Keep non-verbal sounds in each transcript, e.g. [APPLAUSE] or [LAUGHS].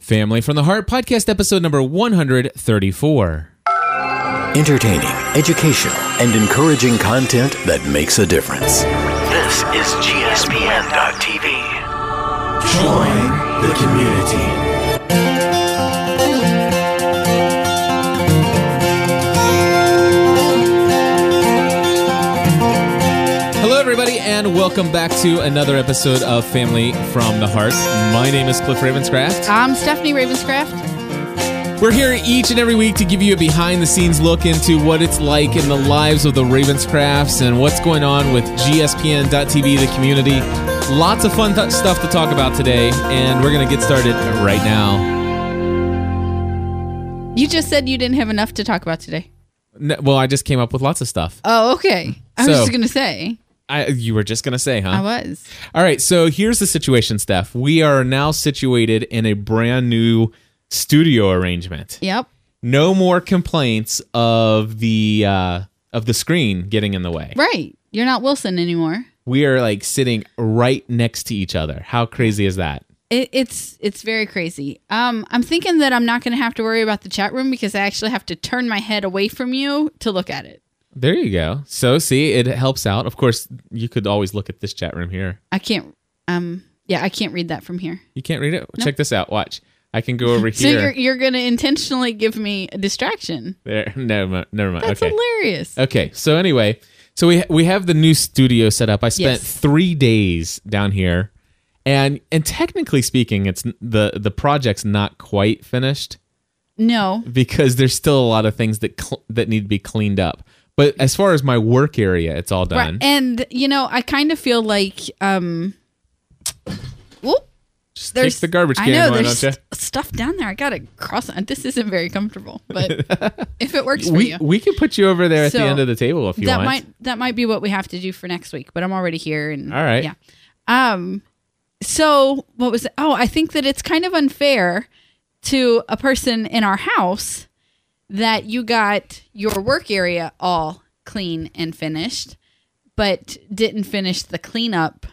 Family from the Heart podcast episode number 134. Entertaining, educational, and encouraging content that makes a difference. This is GSPN.TV. Join the community. Welcome back to another episode of Family from the Heart. My name is Cliff Ravenscraft. I'm Stephanie Ravenscraft. We're here each and every week to give you a behind the scenes look into what it's like in the lives of the Ravenscrafts and what's going on with GSPN.TV, the community. Lots of fun th- stuff to talk about today, and we're going to get started right now. You just said you didn't have enough to talk about today. N- well, I just came up with lots of stuff. Oh, okay. I was just going to say. I, you were just going to say, huh? I was. All right, so here's the situation, Steph. We are now situated in a brand new studio arrangement. Yep. No more complaints of the uh, of the screen getting in the way. Right. You're not Wilson anymore. We are like sitting right next to each other. How crazy is that? It, it's it's very crazy. Um, I'm thinking that I'm not going to have to worry about the chat room because I actually have to turn my head away from you to look at it. There you go. So see, it helps out. Of course, you could always look at this chat room here. I can't. Um, yeah, I can't read that from here. You can't read it. Check this out. Watch. I can go over here. [LAUGHS] So you're you're going to intentionally give me a distraction. there. [LAUGHS] No, never mind. That's okay. hilarious. Okay, so anyway, so we we have the new studio set up. I spent Yes. three days down here, and and technically speaking, it's the the project's not quite finished No. because there's still a lot of things that cl- that need to be cleaned up. But as far as my work area, it's all done. Right. And you know, I kind of feel like um whoop, Just there's take the garbage can I know there's st- stuff down there. I got to cross it. This isn't very comfortable, but [LAUGHS] if it works for We you. we can put you over there at the end of the table if you that want. might that might be what we have to do for next week, but I'm already here and All right. Yeah. Um so what was it? Oh, I think that it's kind of unfair to a person in our house that you got your work area all clean and finished, but didn't finish the cleanup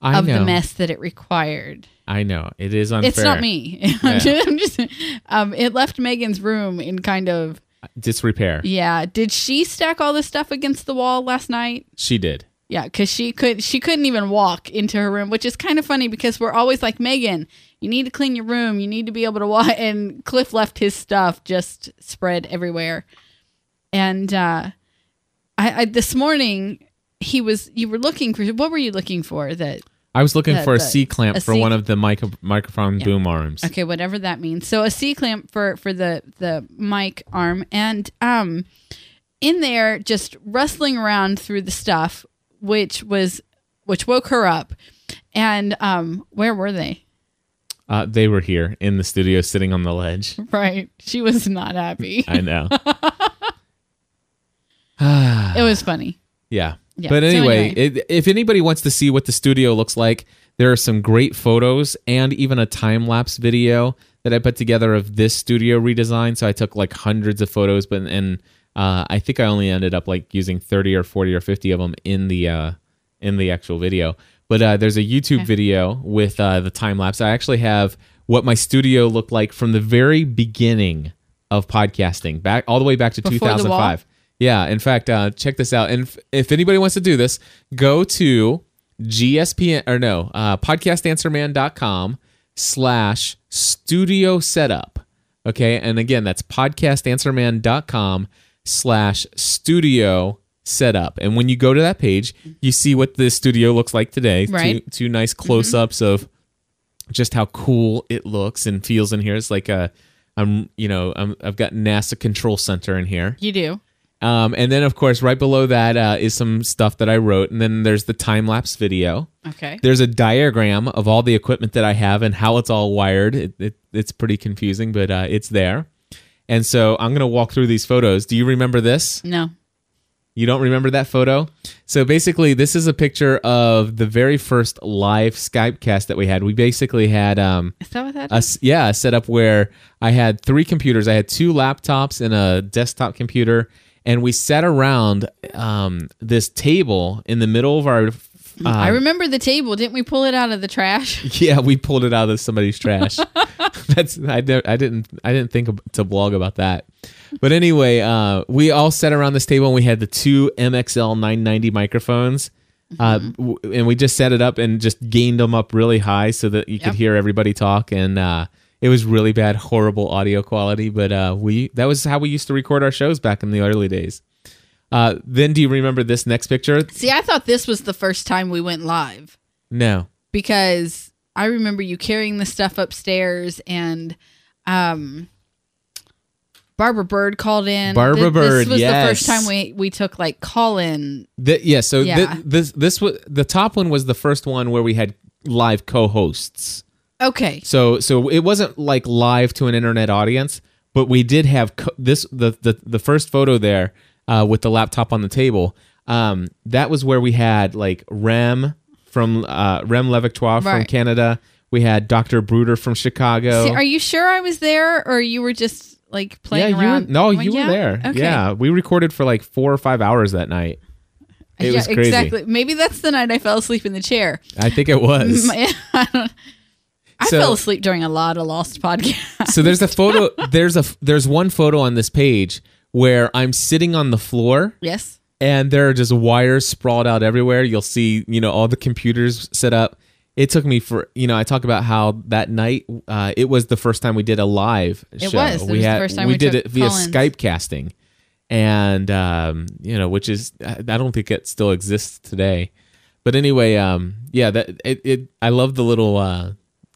I of know. the mess that it required. I know it is unfair. It's not me. [LAUGHS] I'm just, I'm just- um, it left Megan's room in kind of Disrepair. yeah. Did she stack all this stuff against the wall last night? She did. Yeah, because she could she couldn't even walk into her room, which is kind of funny because we're always like Megan, you need to clean your room, you need to be able to walk. And Cliff left his stuff just spread everywhere. And uh, I, I this morning he was you were looking for what were you looking for that I was looking The- for a the- C clamp a for C- one of the micro- microphone boom arms. Okay, whatever that means. So a C clamp for for the the mic arm, and um, in there just rustling around through the stuff, which was which woke her up. And um, where were they? Uh, they were here in the studio, sitting on the ledge. Right, she was not happy. I know. [LAUGHS] it was funny. Yeah. Yeah, But so anyway, anyway. It, if anybody wants to see what the studio looks like, there are some great photos and even a time lapse video that I put together of this studio redesign. So I took like hundreds of photos, but and uh, I think I only ended up like using thirty or forty or fifty of them in the uh, in the actual video. But uh, there's a YouTube Okay. video with uh, the time lapse. I actually have what my studio looked like from the very beginning of podcasting, back all the way back to Before 2005. Yeah, in fact, uh, check this out. And if, if anybody wants to do this, go to GSPN or no, uh, podcastanswerman.com slash studio setup. Okay. And again, that's podcastanswerman.com slash studio setup. And when you go to that page, you see what the studio looks like today. Right. Two, two nice close ups of just how cool it looks and feels in here. It's like a, I'm, you know, I'm, I've got NASA Control Center in here. You do. Um, and then, of course, right below that uh, is some stuff that I wrote. And then there's the time lapse video. Okay. There's a diagram of all the equipment that I have and how it's all wired. It, it, it's pretty confusing, but uh, it's there. And so I'm going to walk through these photos. Do you remember this? No. You don't remember that photo? So basically, this is a picture of the very first live Skype cast that we had. We basically had um, Is that what that a, is? yeah, a setup where I had three computers. I had two laptops and a desktop computer, and we sat around um, this table in the middle of our f- I remember the table. Didn't we pull it out of the trash? [LAUGHS] Yeah, we pulled it out of somebody's trash. [LAUGHS] [LAUGHS] That's I, I didn't I didn't think to blog about that. But anyway, uh, we all sat around this table and we had the two MXL 990 microphones. Uh, w- and we just set it up and just gained them up really high so that you could Yep. hear everybody talk. And uh, it was really bad, horrible audio quality. But uh, we that was how we used to record our shows back in the early days. Uh, then, do you remember this next picture? See, I thought this was the first time we went live No. because I remember you carrying the stuff upstairs and um Barbara Bird called in. Barbara Th- Bird, This was the first time we we took like call in. The, yeah. So thi- Yeah. this this was the top one was the first one where we had live co-hosts. Okay. So so it wasn't like live to an internet audience, but we did have co- this the the the first photo there uh, with the laptop on the table. Um, that was where we had like Rem from uh, Rem Levictoire from Right. Canada. We had Dr. Bruder from Chicago. See, are you sure I was there or you were just like yeah, playing you were, around? no, Well, you yeah? were there. Okay. Yeah, we recorded for like four or five hours that night. It yeah, was crazy. exactly. Maybe that's the night I fell asleep in the chair. I think it was. [LAUGHS] I, don't, I So- fell asleep during a lot of lost podcasts. so there's a photo [LAUGHS] there's a there's one photo on this page where I'm sitting on the floor yes. and there are just wires sprawled out everywhere. You'll see, you know, all the computers set up. It took me for, you know, I talk about how that night uh, it was the first time we did a live It show. was. It we was the had first time we we did it via call-ins. Skype casting, and um, you know, which is I I don't think it still exists today. But anyway, um, yeah, that it, it I love the little uh,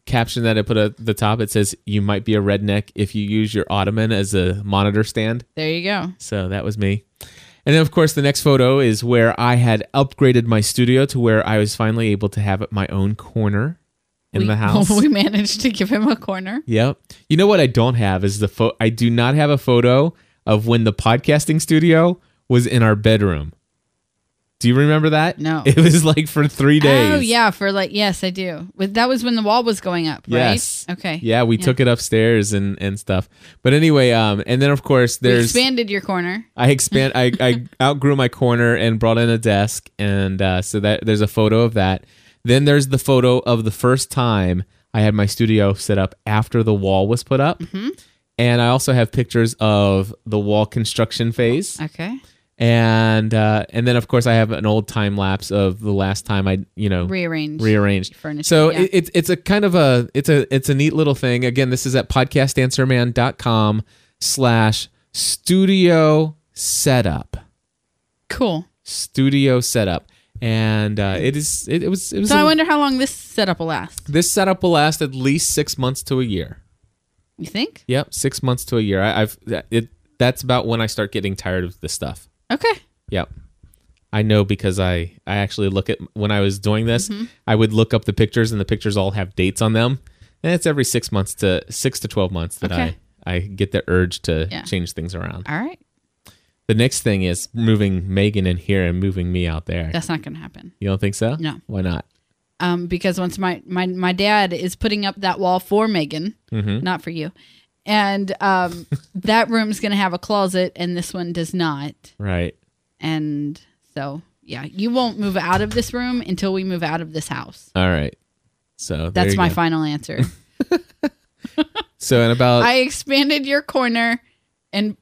caption that I put at the top. It says, "You might be a redneck if you use your ottoman as a monitor stand." There you go. So that was me. And then, of course, the next photo is where I had upgraded my studio to where I was finally able to have my own corner in we, the [LAUGHS] house. we managed to give him a corner. yep. You know what I don't have is the photo. I do not have a photo of when the podcasting studio was in our bedroom. Do you remember that? No. [LAUGHS] It was like for three days. Oh yeah, for like yes, I do. That was when the wall was going up, right? Yes. Okay. Yeah, we took it upstairs and and stuff. But anyway, um, and then of course We there's expanded your corner. I expand. I, I [LAUGHS] outgrew my corner and brought in a desk, and uh, so that there's a photo of that. Then there's the photo of the first time I had my studio set up after the wall was put up, Mm-hmm. and I also have pictures of the wall construction phase, Okay. And uh, and then of course I have an old time lapse of the last time I you know Rearrange. rearranged furniture, So yeah. it, it's it's a kind of a it's a it's a neat little thing. Again, this is at podcastanswerman.com slash studio setup. Cool. Studio setup. And uh, it is it, it was it was So a- I wonder how long this setup will last. this setup will last at least six months to a year. You think? Yep, six months to a year. I, I've it that's about when I start getting tired of this stuff. Okay. Yep. I know because I I actually look at when I was doing this, Mm-hmm. I would look up the pictures and the pictures all have dates on them. And it's every 6 months to 6 to 12 months that Okay. I I get the urge to Yeah. change things around. All right. The next thing is moving Megan in here and moving me out there. That's not going to happen. You don't think so? No. Why not? Um, because once my, my my dad is putting up that wall for Megan, Mm-hmm. not for you, and um, that room's going to have a closet, and this one does not. Right. And so, yeah, you won't move out of this room until we move out of this house. All right. So there That's my go. final answer. [LAUGHS] So in about I expanded your corner and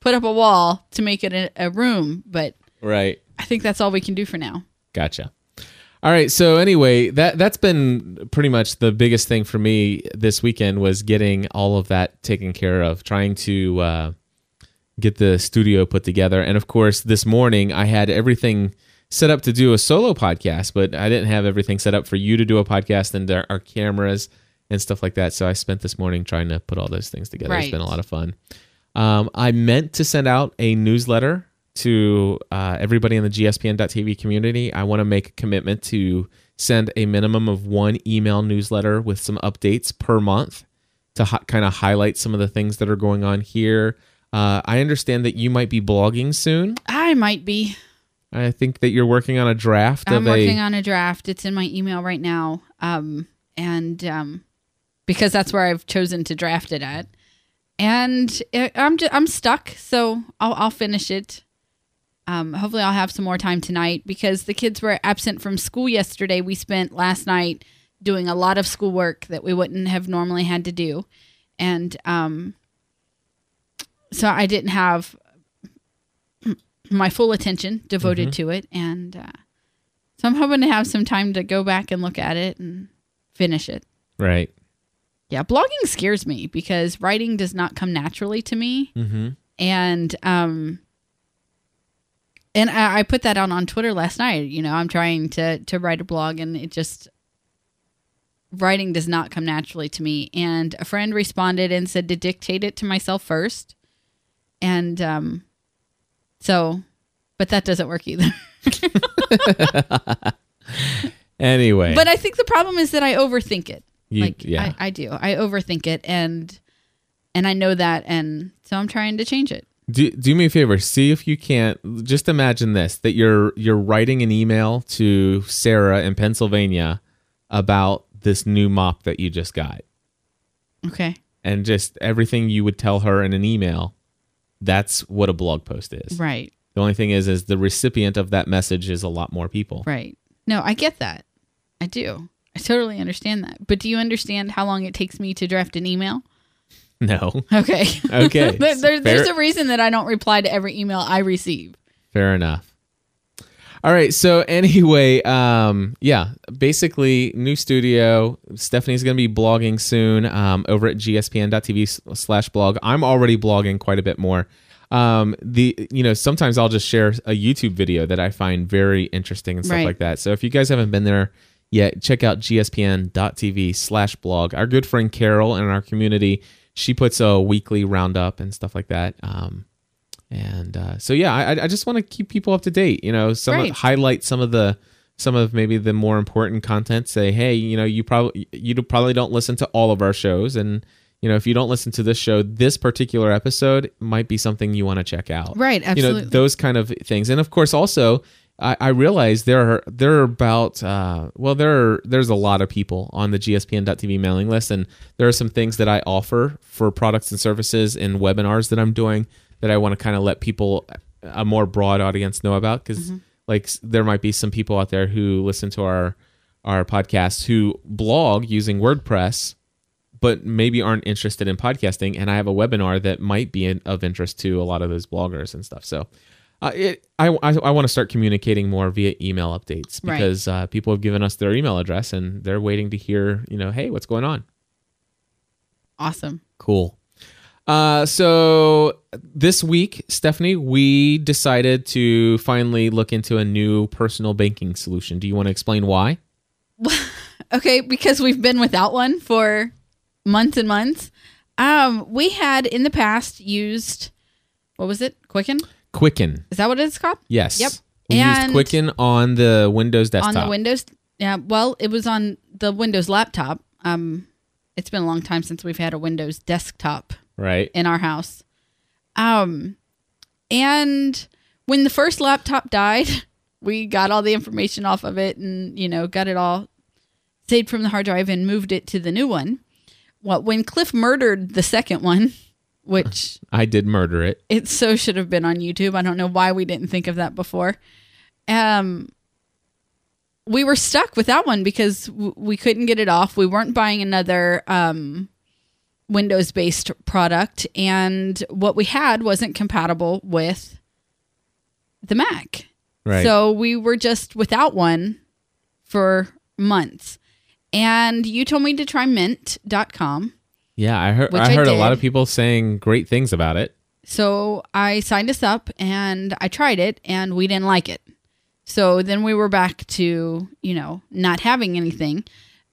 put up a wall to make it a, a room, but right. I think that's all we can do for now. Gotcha. All right. So anyway, that that's been pretty much the biggest thing for me this weekend was getting all of that taken care of, trying to uh, get the studio put together, and of course, this morning I had everything set up to do a solo podcast, but I didn't have everything set up for you to do a podcast and our, our cameras and stuff like that. So I spent this morning trying to put all those things together. It's been a lot of fun. Um, I meant to send out a newsletter to uh, everybody in the GSPN.TV community. I want to make a commitment to send a minimum of one email newsletter with some updates per month to kind of highlight some of the things that are going on here. Uh, I understand that you might be blogging soon. I might be. I think that you're working on a draft I'm working a. on a draft. It's in my email right now. Um, and um, because that's where I've chosen to draft it at. And I'm just, I'm stuck, so I'll, I'll finish it. Um, hopefully I'll have some more time tonight because the kids were absent from school yesterday. We spent last night doing a lot of schoolwork that we wouldn't have normally had to do, and um, so I didn't have my full attention devoted to it, and uh, so I'm hoping to have some time to go back and look at it and finish it. Right. Yeah, blogging scares me because writing does not come naturally to me, Mm-hmm. and um, and I, I put that out on Twitter last night. You know, I'm trying to to write a blog, and it just writing does not come naturally to me. And a friend responded and said to dictate it to myself first, and um, so, but that doesn't work either. [LAUGHS] Anyway. But I think the problem is that I overthink it. You- like yeah. I, I do. I overthink it and and I know that and so I'm trying to change it. Do, do me a favor see if you can't just imagine this that you're you're writing an email to sarah in pennsylvania about this new mop that you just got Okay. and just everything you would tell her in an email that's what a blog post is Right. the only thing is is the recipient of that message is a lot more people Right. No, I get that. I do. I totally understand that. But do you understand how long it takes me to draft an email? No Okay. Okay. [LAUGHS] there, there- there's a reason that I don't reply to every email I receive. Fair enough. All right. So anyway, um, yeah, basically new studio. Stephanie's going to be blogging soon um, over at gspn.tv slash blog. I'm already blogging quite a bit more. Um, the you know sometimes I'll just share a YouTube video that I find very interesting and stuff Right. like that. So if you guys haven't been there yet, check out gspn.tv slash blog. Our good friend Carol and our community, she puts a weekly roundup and stuff like that. Um, and uh, so yeah, I, I just want to keep people up to date. You know, some Right. highlight some of the some of maybe the more important content. Say, hey, you know, you probably you do- probably don't listen to all of our shows, and you know, if you don't listen to this show, this particular episode might be something you want to check out. Right, Absolutely. You know, those kind of things, and of course, also. I, I realize there are there are about uh, well there are there's a lot of people on the gspn.tv mailing list and there are some things that I offer for products and services and webinars that I'm doing that I want to kind of let people a more broad audience know about because like there might be some people out there who listen to our our podcast who blog using WordPress but maybe aren't interested in podcasting and I have a webinar that might be of interest to a lot of those bloggers and stuff. So uh, it, I, I, I want to start communicating more via email updates Right. because uh, people have given us their email address and they're waiting to hear you know hey what's going on Awesome. Cool. Uh, so this week, Stephanie, we decided to finally look into a new personal banking solution. Do you want to explain why? [LAUGHS] Okay, because we've been without one for months and months. Um, we had in the past used what was it? Quicken? Quicken. Is that what it's called? Yes. Yep. We And- used Quicken on the Windows desktop. on the Windows. Yeah, well, it was on the Windows laptop. Um, it's been a long time since we've had a Windows desktop right. in our house. Um, and when the first laptop died, [LAUGHS] we got all the information off of it and you know got it all saved from the hard drive and moved it to the new one. Well, when Cliff murdered the second one, [LAUGHS] which [LAUGHS] I did murder it. it so should have been on YouTube. I don't know why we didn't think of that before. Um, we were stuck with that one because w- we couldn't get it off. We weren't buying another um, Windows based product, and what we had wasn't compatible with the Mac. Right. So we were just without one for months. And you told me to try mint.com. yeah, I heard. I I heard a lot of people saying great things about it. So I signed us up and I tried it and we didn't like it. So then we were back to, you know, not having anything.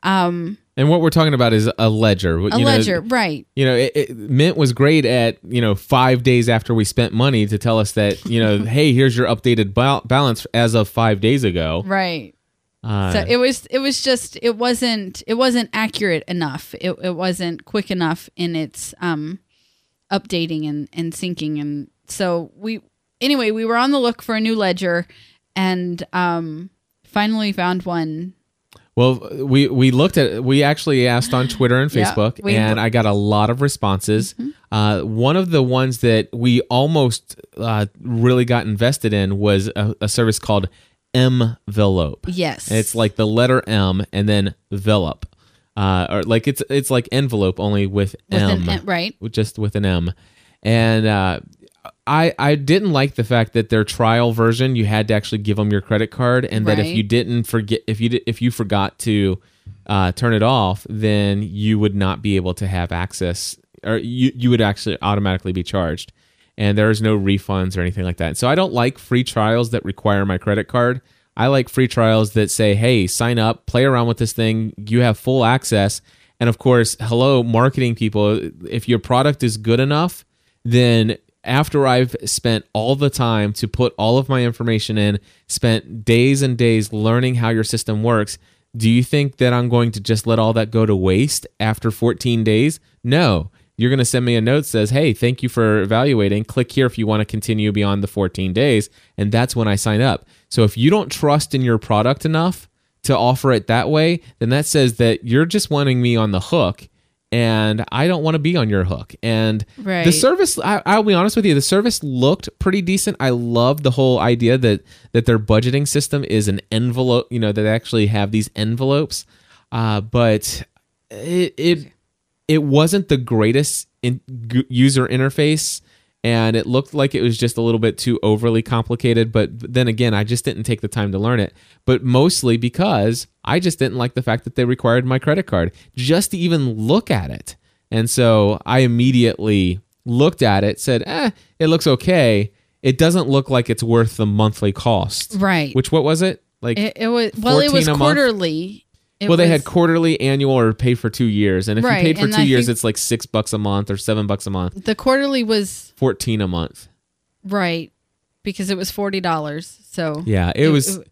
Um, And what we're talking about is a ledger. a You know, ledger, right. you know, it, it, Mint was great at you know five days after we spent money to tell us that you know, [LAUGHS] hey, here's your updated ba- balance as of five days ago. Right. Uh, So it was it was just it wasn't it wasn't accurate enough. It it wasn't quick enough in its um updating and and syncing and so we anyway, we were on the look for a new ledger and um finally found one Well, we we looked at we actually asked on Twitter and Facebook, we- and I got a lot of responses. Uh, one of the ones that we almost uh, really got invested in was a, a service called Envelope. Yes. It's like the letter M and then Velop. Uh, or like it's it's like envelope only with, With M, an right. with- just with an M. And uh, I I didn't like the fact that their trial version you had to actually give them your credit card, and that if you didn't forget if you did, if you forgot to uh, turn it off, then you would not be able to have access, or you you would actually automatically be charged. And there is no refunds or anything like that. So I don't like free trials that require my credit card. I like free trials that say, hey, sign up, play around with this thing. You have full access. And of course, hello, marketing people. If your product is good enough, then after I've spent all the time to put all of my information in, spent days and days learning how your system works, do you think that I'm going to just let all that go to waste after 14 days? No. You're going to send me a note that says, "Hey, thank you for evaluating. Click here if you want to continue beyond the 14 days." And that's when I sign up. So if you don't trust in your product enough to offer it that way, then that says that you're just wanting me on the hook and I don't want to be on your hook. And the service, I, I'll be honest with you, the service looked pretty decent. I love the whole idea that that their budgeting system is an envelope. You know, that they actually have these envelopes, uh, but it it it wasn't the greatest in, g- user interface. And it looked like it was just a little bit too overly complicated. But then again, I just didn't take the time to learn it. But mostly because I just didn't like the fact that they required my credit card just to even look at it. And so I immediately looked at it, said, eh, it looks okay. It doesn't look like it's worth the monthly cost. Right. Which, what was it? Like, It, it was well. It was quarterly. It well, they had quarterly, annual, or pay for two years. And if Right, you paid for two I years, it's like six bucks a month or seven bucks a month, the quarterly was 14 a month. right because it was forty dollars. So Yeah, it was. it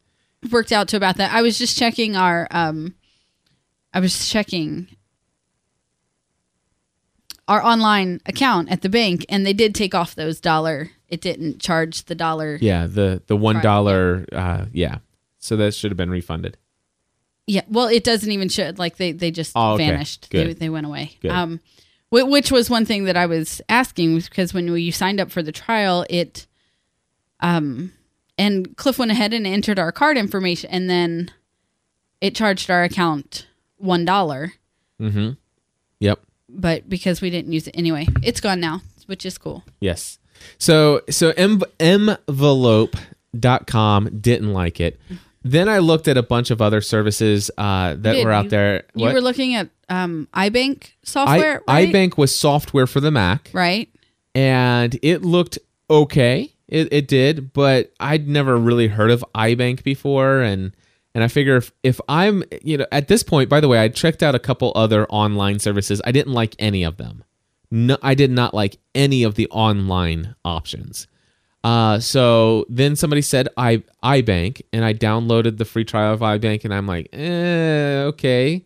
worked out to about that. I was just checking our um I was checking our online account at the bank and they did take off those dollar. It didn't charge the dollar. yeah, the, the $1, uh, yeah. So that should have been refunded. Yeah, well, it doesn't even show. Like they they just Oh, okay. vanished. They Good. they went away. Good. Um, whi- which was one thing that I was asking because when you signed up for the trial, it, um, and Cliff went ahead and entered our card information, and then it charged our account one dollar. Mm-hmm. Yep. But because we didn't use it anyway, it's gone now, which is cool. Yes. So so env- envelope.com didn't like it. Then I looked at a bunch of other services uh, that did. were out You- there. You What? were looking at um iBank I, software, right? iBank was software for the Mac, right? and it looked okay. It, it did, but I'd never really heard of iBank before, and and I figure if, if I'm you know at this point, by the way, I checked out a couple other online services. I didn't like any of them. No, I did not like any of the online options. Uh, so then somebody said I iBank, and I downloaded the free trial of iBank, and I'm like, eh, okay,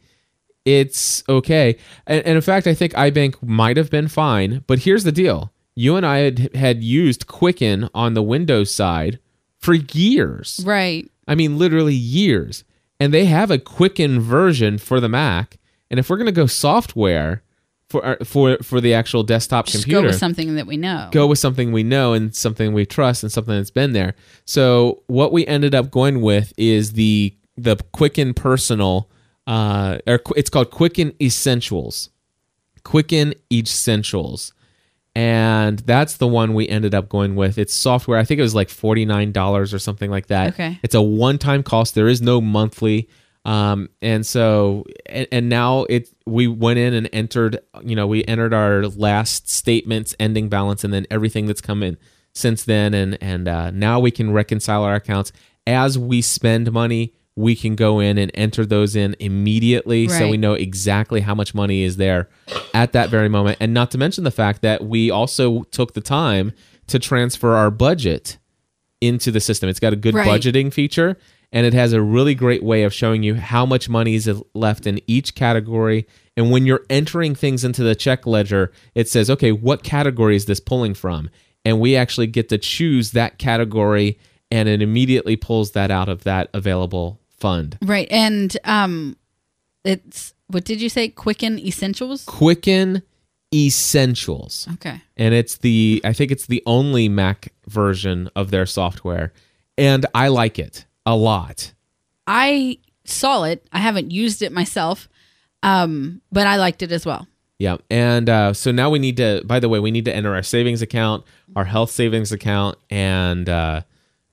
it's okay. And, and in fact, I think iBank might have been fine. But here's the deal: you and I had had used Quicken on the Windows side for years. Right. I mean, literally years. And they have a Quicken version for the Mac. And if we're gonna go software for uh, for for the actual desktop Just computer, go with something that we know. go with something we know and something we trust and something that's been there. So what we ended up going with is the the Quicken Personal, uh, or it's called Quicken Essentials. Quicken Essentials. And that's the one we ended up going with. It's software. I think it was like $49 or something like that. Okay. It's a one time cost. There is no monthly. Um, and so, and, and now it, we went in and entered, you know, we entered our last statements, ending balance, and then everything that's come in since then. And, and, uh, now we can reconcile our accounts as we spend money. We can go in and enter those in immediately, so we know exactly how much money is there at that very moment. And not to mention the fact that we also took the time to transfer our budget into the system. It's got a good Right. budgeting feature and it has a really great way of showing you how much money is left in each category. And when you're entering things into the check ledger, it says, okay, what category is this pulling from? And we actually get to choose that category and it immediately pulls that out of that available fund. Right. And um it's what did you say? Quicken Essentials? Quicken Essentials. Okay. and it's the I think it's the only Mac version of their software, and I like it a lot. I saw it. I haven't used it myself. Um, but I liked it as well. Yeah, and uh, so now we need to. By the way, we need to enter our savings account, our health savings account, and uh,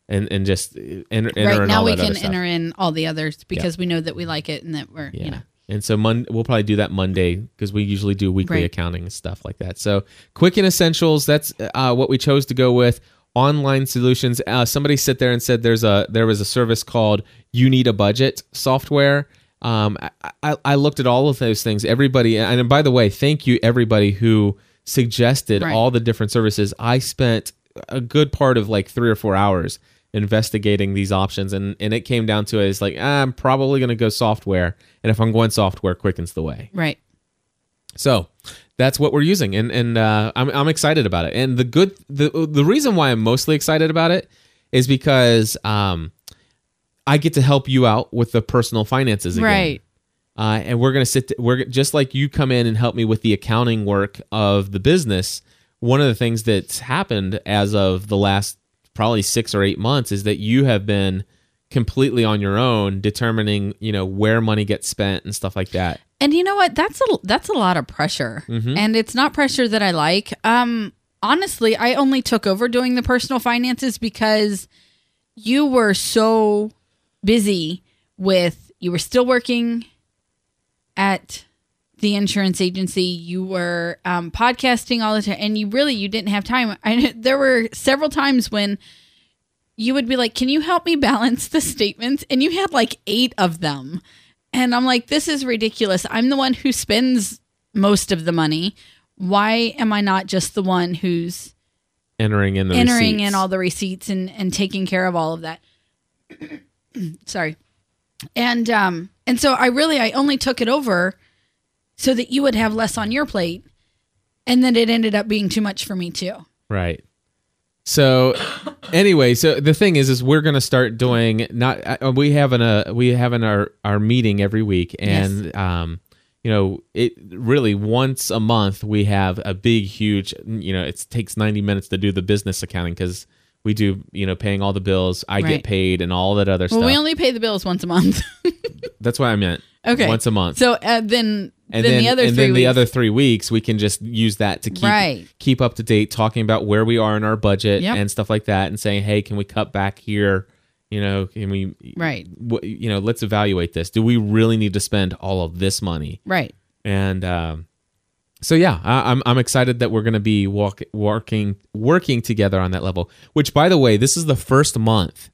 and and just enter, enter right in now we can enter in all the others because we know that we like it and that we're Yeah. you know And so Mon- we'll probably do that Monday because we usually do weekly Right. accounting and stuff like that. So Quicken Essentials, that's uh, what we chose to go with. Online solutions. Uh, somebody sit there and said there's a there was a service called You Need a Budget software. Um, I, I, I looked at all of those things. Everybody, and by the way, thank you everybody who suggested Right. all the different services. I spent a good part of like three or four hours investigating these options and and it came down to it is like ah, I'm probably going to go software and if I'm going software quickens the way. right. So that's what we're using and and uh, I'm I'm excited about it. And the good the the reason why I'm mostly excited about it is because um I get to help you out with the personal finances again. Right. Uh, and we're gonna sit. We're just like you come in and help me with the accounting work of the business. One of the things that's happened as of the last probably six or eight months is that you have been completely on your own, determining you know where money gets spent and stuff like that. And you know what? That's a that's a lot of pressure, and it's not pressure that I like. Um, honestly, I only took over doing the personal finances because you were so busy with you were still working at the insurance agency. You were um, podcasting all the time, and you really you didn't have time. I [LAUGHS] there were several times when you would be like, "Can you help me balance the statements?" And you had like eight of them. And I'm like, this is ridiculous. I'm the one who spends most of the money. Why am I not just the one who's Entering in the entering receipts. in all the receipts and, and taking care of all of that? [CLEARS THROAT] Sorry. And um and so I really I only took it over so that you would have less on your plate. And then it ended up being too much for me too. Right. So anyway, so the thing is, is we're gonna start doing not uh, we have an uh, we have an our our meeting every week, and um, you know, it really once a month we have a big, huge, you know, it takes ninety minutes to do the business accounting because we do you know paying all the bills, I Right. get paid, and all that other stuff. Well, stuff. we only pay the bills once a month. [LAUGHS] That's what I meant. okay. once a month. So uh, then and then, then, the other and three then the weeks- other three weeks we can just use that to keep Right. keep up to date talking about where we are in our budget Yep. and stuff like that and saying hey can we cut back here you know can we Right. wh- you know let's evaluate this do we really need to spend all of this money Right. and um so yeah I, i'm i'm excited that we're going to be walk, working working together on that level which by the way this is the first month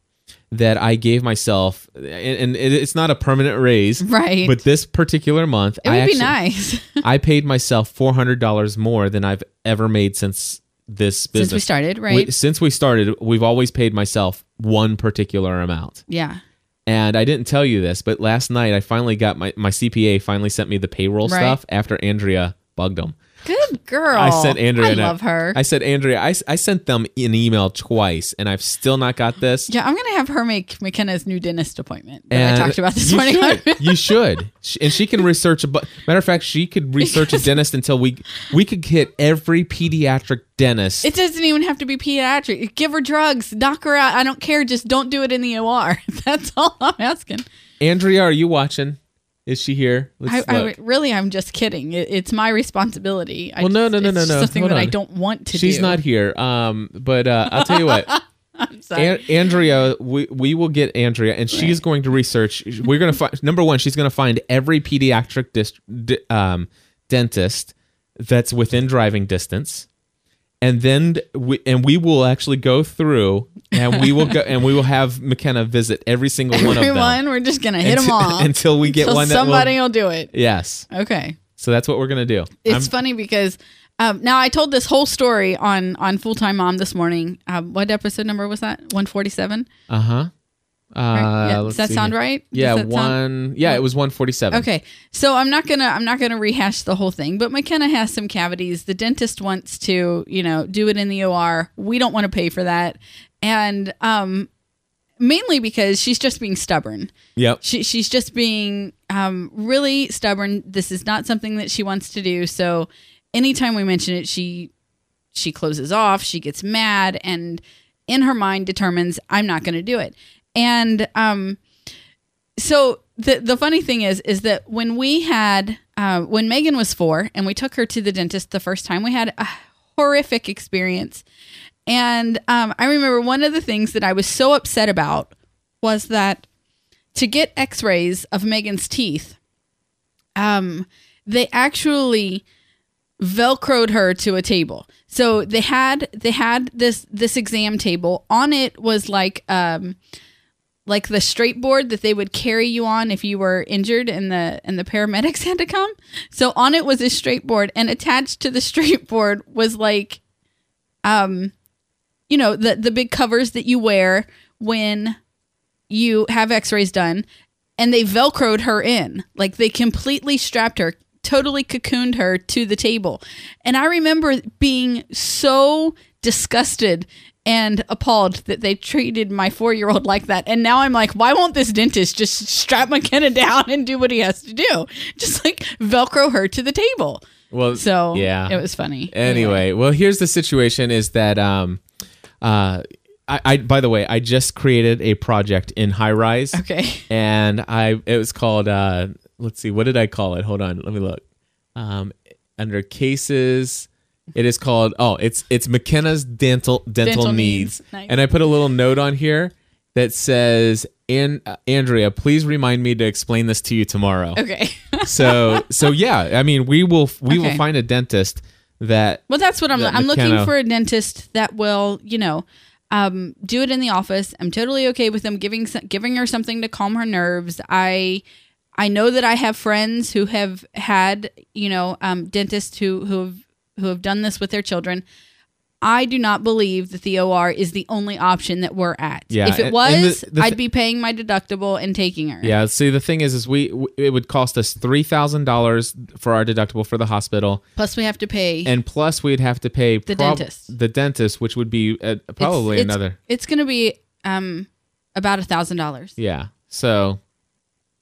that i gave myself and, and it- it's not a permanent raise Right. but this particular month It I would be actually- nice. [LAUGHS] I paid myself four hundred dollars more than I've ever made since this business. Since we started, We- right? since we started, we've always paid myself one particular amount. yeah. And I didn't tell you this, but last night I finally got my my CPA finally sent me the payroll Right. stuff after Andrea bugged them. Good girl. I sent Andrea. I love her. I said Andrea. I, I sent them an email twice, and I've still not got this. yeah, I'm gonna have her make McKenna's new dentist appointment that And I talked about this you morning. Should. [LAUGHS] you should, and she can research. A bu- matter of fact, she could research a dentist until we we could hit every pediatric dentist. it doesn't even have to be pediatric. Give her drugs, knock her out. I don't care. Just don't do it in the OR. [LAUGHS] That's all I'm asking. Andrea, are you watching? Is she here? I, I really, I'm just kidding. It, it's my responsibility. I Well, no, just- no, no, no, no. Something Hold that I don't want to do. She's do. not here. Um, but uh, I'll tell you what, [LAUGHS] I'm sorry. An- Andrea, we we will get Andrea, and she's going to research. We're going to find number one. She's going to find every pediatric dist- di- um, dentist that's within driving distance, and then we and we will actually go through, and we will go and we will have McKenna visit every single one of them Everyone, we're just gonna hit them all [LAUGHS] until we get Until one that somebody will. will do it. Yes, Okay. so that's what we're going to do. It's funny because um, now I told this whole story on on full time mom this morning. Um, what episode number was that? One forty seven. Uh huh. Uh, yeah. Does that see sound right? Yeah, that sound- one. Yeah, it was one forty-seven. Okay, so I'm not gonna I'm not gonna rehash the whole thing, but McKenna has some cavities. The dentist wants to you know do it in the OR. We don't want to pay for that, and um, mainly because she's just being stubborn. Yep. She, she's just being um, really stubborn. This is not something that she wants to do. So anytime we mention it, she she closes off. She gets mad, and in her mind determines I'm not going to do it. And um, so the the funny thing is is that when we had uh, when Megan was four and we took her to the dentist the first time, we had a horrific experience. And um, I remember one of the things that I was so upset about was that to get X-rays of Megan's teeth, um, they actually velcroed her to a table. So they had they had this this exam table. On it was like um like the straight board that they would carry you on if you were injured and the and the paramedics [LAUGHS] had to come. So on it was a straight board and attached to the [LAUGHS] straight board was like um you know the the big covers that you wear when you have x-rays done and they velcroed her in like they completely strapped her totally cocooned her to the table and i remember being so disgusted and appalled that they treated my four-year-old like that. And now i'm like why won't this dentist just strap mckenna [LAUGHS] down and do what he has to do? Just like velcro her to the table. Well, so yeah. it was funny. Anyway, well, here's the situation: is that um, uh, I, I by the way, I just created a project in Highrise. okay. [LAUGHS] And I it was called uh let's see what did I call it? Hold on let me look. Um under cases it is called oh it's it's McKenna's dental dental, Dental needs, needs. Nice. and I put a little note on here that says An- uh, Andrea please remind me to explain this to you tomorrow okay [LAUGHS] so so yeah I mean we will we will Okay. find a dentist that Well, that's what I'm. that I'm looking McKenna- for a dentist that will, you know, um, do it in the office. I'm totally okay with them giving giving her something to calm her nerves. I I know that I have friends who have had, you know, um, dentists who who have who have done this with their children. I do not believe that the OR is the only option that we're at. Yeah, if it was, the- the I'd be paying my deductible and taking her. Yeah. See, the thing is, is we w- it would cost us three thousand dollars for our deductible for the hospital, Plus, we have to pay and plus we'd have to pay The dentist. the dentist, which would be uh, probably It's- it's- another. It's going to be um about a thousand dollars. Yeah. So,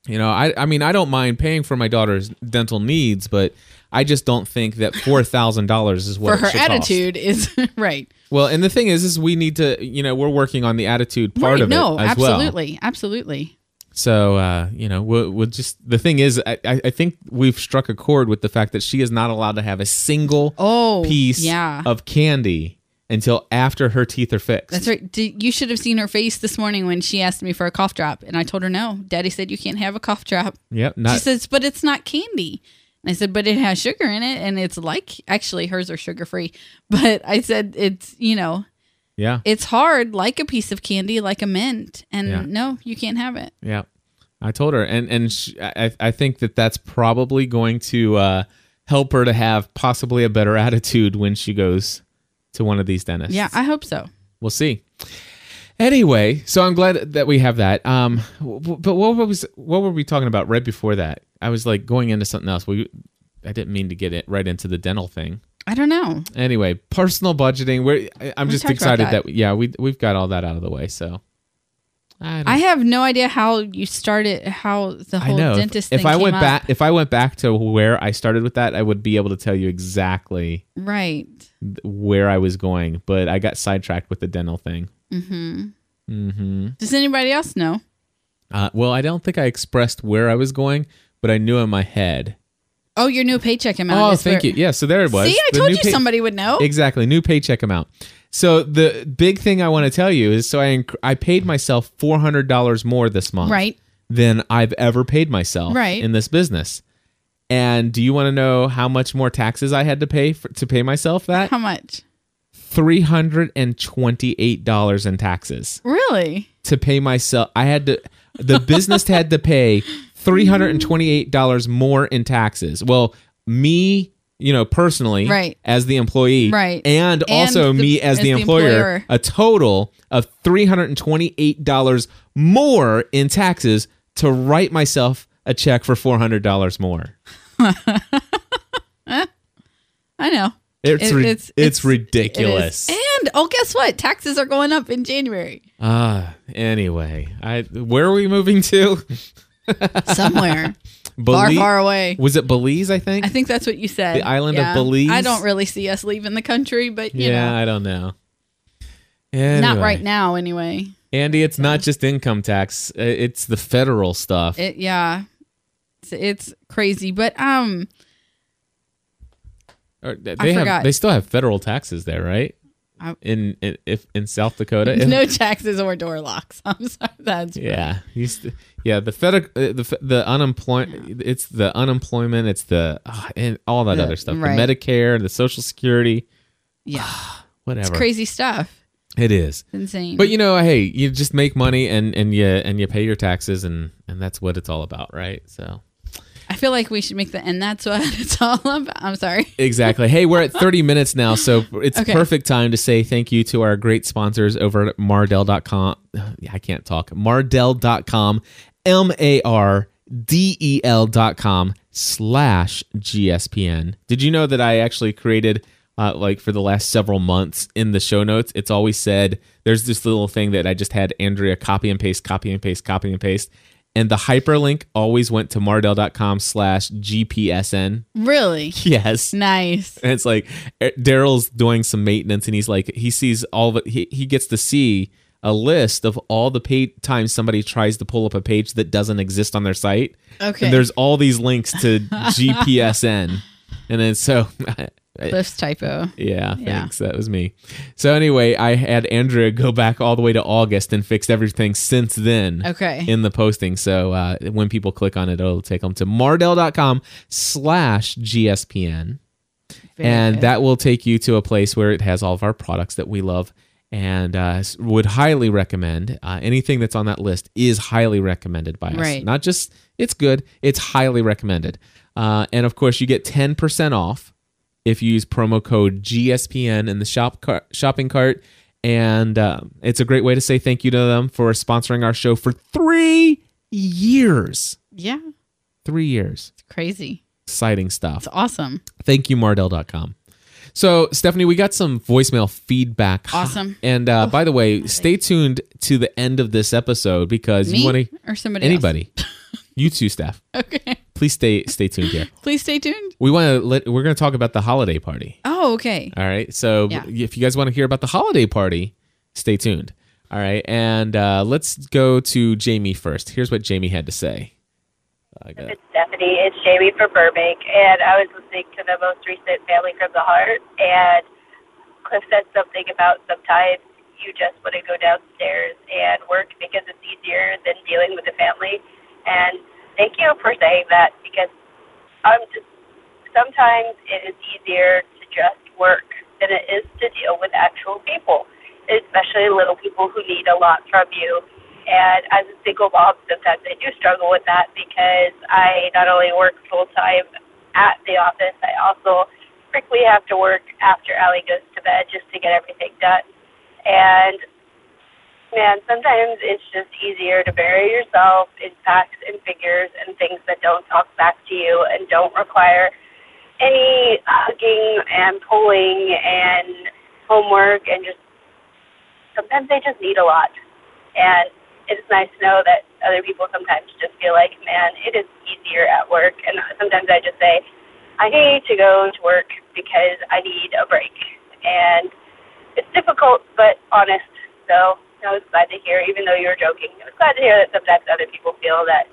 you know, I I mean, I don't mind paying for my daughter's dental needs, but I just don't think that four thousand dollars is what For her should cost. attitude is [LAUGHS] right. Well, and the thing is, is we need to, you know, we're working on the attitude part right. of no, it as well. absolutely, absolutely. So, uh, you know, we'll, we'll just the thing is, I, I think we've struck a chord with the fact that she is not allowed to have a single Oh, piece yeah. of candy until after her teeth are fixed. That's right. You should have seen her face this morning when she asked me for a cough drop, and I told her no. Daddy said you can't have a cough drop. Yep. she says, but it's not candy. And I said, but it has sugar in it, and it's like actually hers are sugar free. [LAUGHS] But I said it's you know yeah. it's hard like a piece of candy, like a mint, and Yeah. no, you can't have it. Yeah, I told her, and and sh I I think that that's probably going to uh, help her to have possibly a better [LAUGHS] attitude when she goes to one of these dentists. Yeah, I hope so. we'll see. Anyway, so I'm glad that we have that. Um, but what was what were we talking about right before that? I was like going into something else. We, I didn't mean to get it right into the dental thing. I don't know. Anyway, personal budgeting. We're, I'm We just excited that. that. yeah we we've got all that out of the way. So I, I have no idea how you started, how the whole. If- dentist if, thing I went up. back, if I went back to where I started with that, I would be able to tell you exactly Right. where I was going. But I got sidetracked with the dental thing. Does anybody else know? Uh, well, I don't think I expressed where I was going, but I knew in my head. Oh, your new paycheck amount. Oh, thank where- you. Yeah, so there it was. See, I The told you pay- somebody would know. Exactly, new paycheck amount. So the big thing I want to tell you is, so I inc- I paid myself four hundred dollars more this month, Right. than I've ever paid myself, Right. in this business. And do you want to know how much more taxes I had to pay for, to pay myself that? How much? Three hundred and twenty-eight dollars in taxes Really? to pay myself. I had to. The business had to pay [LAUGHS] three hundred and twenty-eight dollars more in taxes. Well, me, you know, personally, Right. as the employee, Right. and, And also the- me as, as the, the employer, employer. a total of three hundred and twenty-eight dollars more in taxes to write myself a check for four hundred dollars more. [LAUGHS] I know. It's It- it's- it's, it's- ridiculous. It. And oh, guess what? Taxes are going up in January. Ah, anyway, I where are we moving to? [LAUGHS] Somewhere far, Belize- far away. Was it Belize? I think. I think that's what you said. The island of Belize? I don't really see us leaving the country, but you yeah, know, I don't know. not right now anyway. Andy. It's not just income tax; uh, it's the federal stuff. It yeah, it's, it's crazy. But um, Or they I have, forgot. they still have federal taxes there, right? I- in, in if in South Dakota, And- [LAUGHS] no taxes or door locks. [LAUGHS] I'm sorry, that's Yeah, he's yeah the fed uh, the the unemployment. It's the unemployment. It's the ah, and all that The- other stuff. right. The Medicare, the Social Security, yeah, whatever. it's crazy stuff. It is. It's insane. But you know, hey, you just make money and and you and you pay your taxes and and that's what it's all about, right? So feel like we should make the end that's [LAUGHS] what it's all about. I'm sorry. exactly. hey, we're at 30 minutes now, so it's Okay. perfect time to say thank you to our great sponsors over at Mardel.com. [SIGHS] I can't talk. Mardel.com, M A R D E L.com slash GSPN. Did you know that I actually created, uh, like, for the last several months in the show notes, it's always said there's this little thing that I just had Andrea copy and paste, copy and paste, copy and paste. And the hyperlink always went to Mardel.com slash GPSN. Really Yes. nice. And it's like eh, Daryl's doing some maintenance, and he's like, he sees all the he he gets to see a list of all the page times somebody tries to pull up a page that doesn't exist on their site. Okay. And there's all these links to [LAUGHS] GPSN, and then so. Cliff's typo. Yeah, Yeah. thanks. That was me. So anyway, I had Andrea go back all the way to August and fixed everything since then Okay. in the posting. So uh, when people click on it, it'll take them to mardel.com slash GSPN Very and good. that will take you to a place where it has all of our products that we love and uh, would highly recommend uh, anything that's on that list is highly recommended by us Right. not just it's good it's highly recommended uh, and of course you get 10% off if you use promo code gspn in the shop car- shopping cart and um, it's a great way to say thank you to them for sponsoring our show for three years yeah, three years it's crazy. exciting stuff It's awesome. thank you mardel.com so stephanie we got some voicemail feedback Awesome. [LAUGHS] and uh, by the way stay tuned to the end of this episode because Me you want to or somebody else? anybody [LAUGHS] you too steph Okay. Please stay stay tuned here [LAUGHS] Please stay tuned. we want to let we're going to talk about the holiday party Oh, okay. all right so Yeah. if you guys want to hear about the holiday party stay tuned all right and uh, let's go to jamie first here's what jamie had to say I got It's Stephanie. It's Jamie from Burbank, and I was listening to the most recent Family from the Heart, and Cliff said something about sometimes you just want to go downstairs and work because it's easier than dealing with the family. And thank you for saying that because I'm just sometimes it is easier to just work than it is to deal with actual people, especially little people who need a lot from you. And as a single mom, sometimes I do struggle with that because I not only work full time at the office, I also strictly have to work after Allie goes to bed just to get everything done. And man, sometimes it's just easier to bury yourself in facts and figures and things that don't talk back to you and don't require any hugging and pulling and homework and just sometimes they just need a lot. And it's nice to know that other people sometimes just feel like, man, it is easier at work. And sometimes I just say, I need to go to work because I need a break. And it's difficult but honest. So I was glad to hear, even though you were joking, I was glad to hear that sometimes other people feel that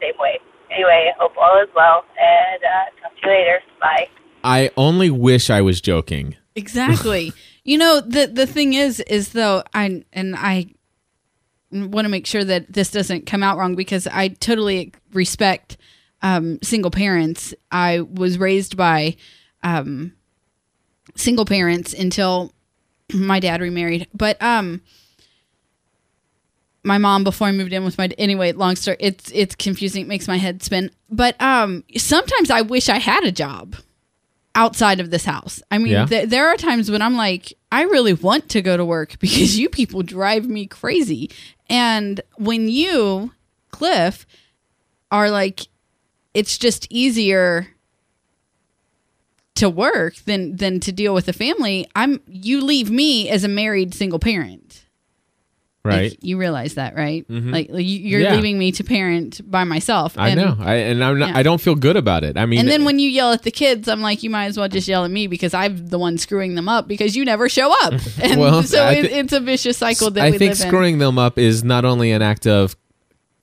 same way. Anyway, hope all is well, and uh, talk to you later. Bye. I only wish I was joking. Exactly. [LAUGHS] you know, the the thing is is though I and I want to make sure that this doesn't come out wrong because I totally respect um, single parents. I was raised by um, single parents until my dad remarried, but um, my mom before I moved in with my anyway. Long story. It's it's confusing. It makes my head spin. But um, sometimes I wish I had a job outside of this house. I mean, Yeah. th- there are times when I'm like, I really want to go to work [LAUGHS] because you people drive me crazy. And when you, Cliff, are like, it's just easier to work than than to deal with a family. I'm you leave me as a married single parent. Right. Like, you realize that, right? Mhm. Like you- you're Yeah. leaving me to parent by myself. I know, I, and I'm not, Yeah. I don't feel good about it. I mean, And then when you yell at the kids, I'm like, you might as well just yell at me because I'm the one screwing them up because you never show up. [LAUGHS] And Well, so it, it's a vicious cycle that I we think live in. screwing them up is not only an act of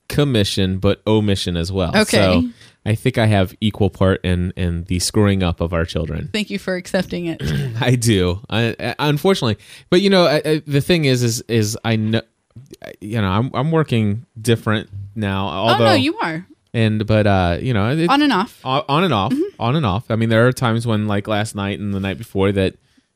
commission but omission as well. Okay. So I think I have equal part in in the screwing up of our children. Thank you for accepting it. [CLEARS THROAT] I do. I, I- unfortunately, but you know, I, the thing is, is, is I know, you know, I'm I'm working different now. Although, oh no, you are and but uh, you know, it, on and off. on on and off, Mm-hmm. on and off. I mean, there are times when, like last night and the night before, that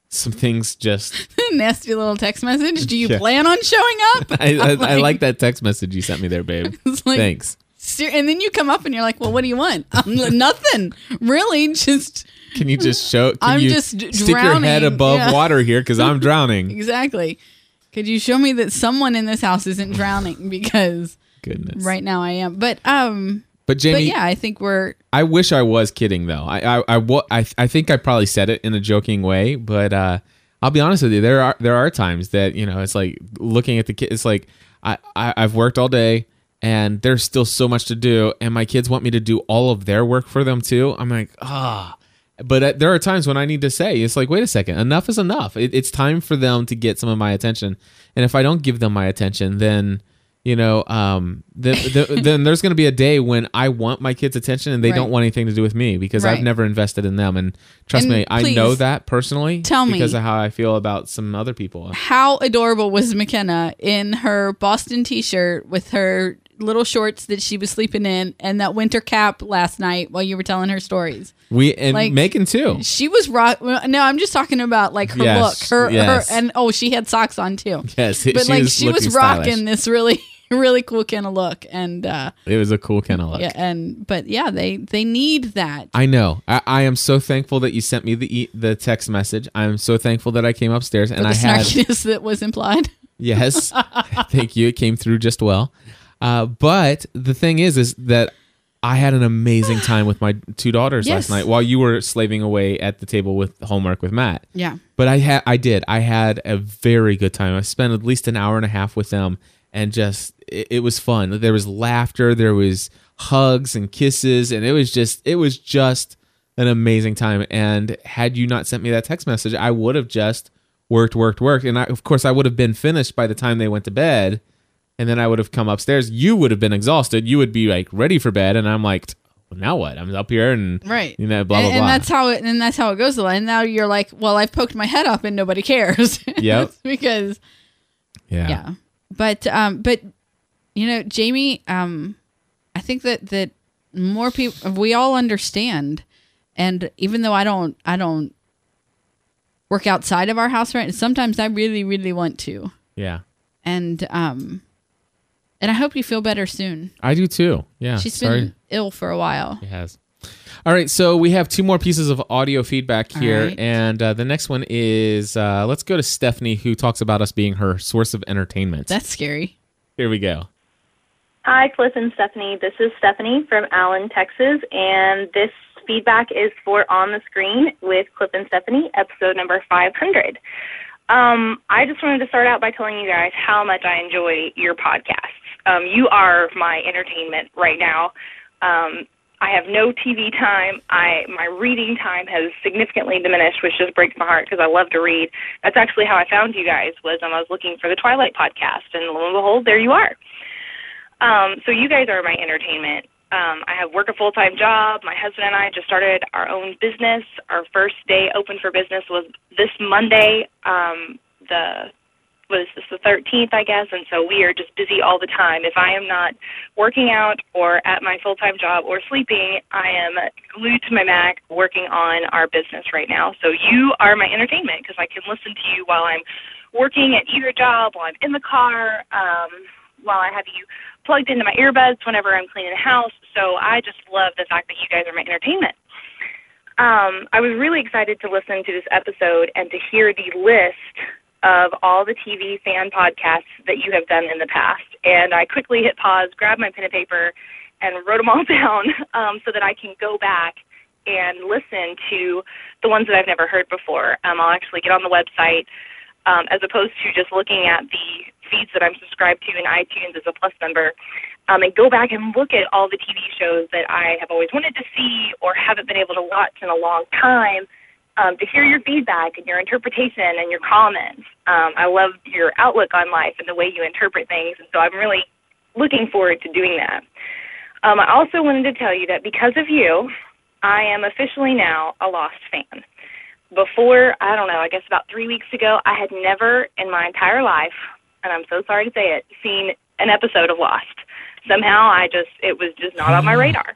some things just. [LAUGHS] Nasty little text message. Do you Yeah. plan on showing up? [LAUGHS] I, I, [LAUGHS] I like that text message you sent me there, babe. Like- Thanks. Ser- And then you come up and you're like, well, what do you want? I'm like, Nothing. Really? Just Can you just show? Can I'm you just d- stick your head above yeah. water here because I'm drowning. exactly. Could you show me that someone in this house isn't drowning? [LAUGHS] Because Goodness. right now I am. But um, But Jamie, but yeah, I think we're I wish I was kidding though. I I I, I I think I probably said it in a joking way, but uh, I'll be honest with you. There are there are times that you know it's like looking at the kid. It's like I, I I've worked all day and there's still so much to do, and my kids want me to do all of their work for them too. I'm like ah. But uh, there are times when I need to say, it's like, wait a second, enough is enough. It, it's time for them to get some of my attention. And if I don't give them my attention, then you know, um, then, [LAUGHS] then, then there's going to be a day when I want my kids' attention and they don't want anything to do with me because I've never invested in them. And trust And me, I know that personally tell me. because of how I feel about some other people. how adorable was McKenna in her Boston t-shirt with her little shorts that she was sleeping in and that winter cap last night while you were telling her stories. We and Like- Macon too. She was rock. No, I'm just talking about like her Yes, look, her, yes. her, and oh, she had socks on too. [LAUGHS] Yes, but she like was she was rocking stylish. this really, [LAUGHS] really cool kind of look, and uh, It was a cool kind of look. yeah, and but yeah, they they need that. I know. I, I am so thankful that you sent me the e- the text message. I'm so thankful that I came upstairs and the I had [LAUGHS] that was implied. Yes. Thank you. It came through just well. Uh, but the thing is, is that I had an amazing time with my two daughters Yes. last night while you were slaving away at the table with homework with Matt. Yeah. But I had, I did. I had a very good time. I spent at least an hour and a half with them, and just it, it was fun. There was laughter. There was hugs and kisses, and it was just, it was just an amazing time. And had you not sent me that text message, I would have just worked, worked, worked, and I, of course, I would have been finished by the time they went to bed, and then I would have come upstairs. You would have been exhausted. You would be like ready for bed, and I'm like, well, now what? I'm up here and Right. you know, blah and, blah and blah. that's how it and that's how it goes. And now you're like, well, I've poked my head up and nobody cares. [LAUGHS] Yep. because yeah. yeah. But um but you know, Jamie, um I think that that more people we all understand and even though I don't I don't work outside of our house right sometimes I really really want to. yeah. And um and I hope you feel better soon. I do too. Yeah. She's Sorry. been ill for a while. It has. All right, so we have two more pieces of audio feedback here, right. and uh, the next one is uh, let's go to Stephanie, who talks about us being her source of entertainment. That's scary. here we go. Hi, Cliff and Stephanie. This is Stephanie from Allen, Texas, and this feedback is for On the Screen with Cliff and Stephanie, episode number 500. Um, I just wanted to start out by telling you guys how much I enjoy your podcasts. Um, you are my entertainment right now. Um, I have no TV time. I my reading time has significantly diminished, which just breaks my heart because I love to read. That's actually how I found you guys was I was looking for the Twilight podcast, and lo and behold, there you are. Um, so you guys are my entertainment. Um, I have work a full time job. My husband and I just started our own business. Our first day open for business was this Monday. Um, the was this the 13th, I guess, and so we are just busy all the time. If I am not working out or at my full time job or sleeping, I am glued to my Mac working on our business right now. So you are my entertainment because I can listen to you while I'm working at either job, while I'm in the car, um, while I have you plugged into my earbuds whenever I'm cleaning the house. So I just love the fact that you guys are my entertainment. Um, I was really excited to listen to this episode and to hear the list of all the TV fan podcasts that you have done in the past. And I quickly hit pause, grabbed my pen and paper, and wrote them all [LAUGHS] down um, so that I can go back and listen to the ones that I've never heard before. Um, I'll actually get on the website um, as opposed to just looking at the feeds that I'm subscribed to in iTunes as a Plus member, um, and go back and look at all the TV shows that I have always wanted to see or haven't been able to watch in a long time. Um, to hear your feedback and your interpretation and your comments. Um, I love your outlook on life and the way you interpret things, and so I'm really looking forward to doing that. Um, I also wanted to tell you that because of you, I am officially now a Lost fan. Before, I don't know, I guess about three weeks ago, I had never in my entire life, and I'm so sorry to say it, seen an episode of Lost. Somehow I just, it was just not on my [SIGHS] radar.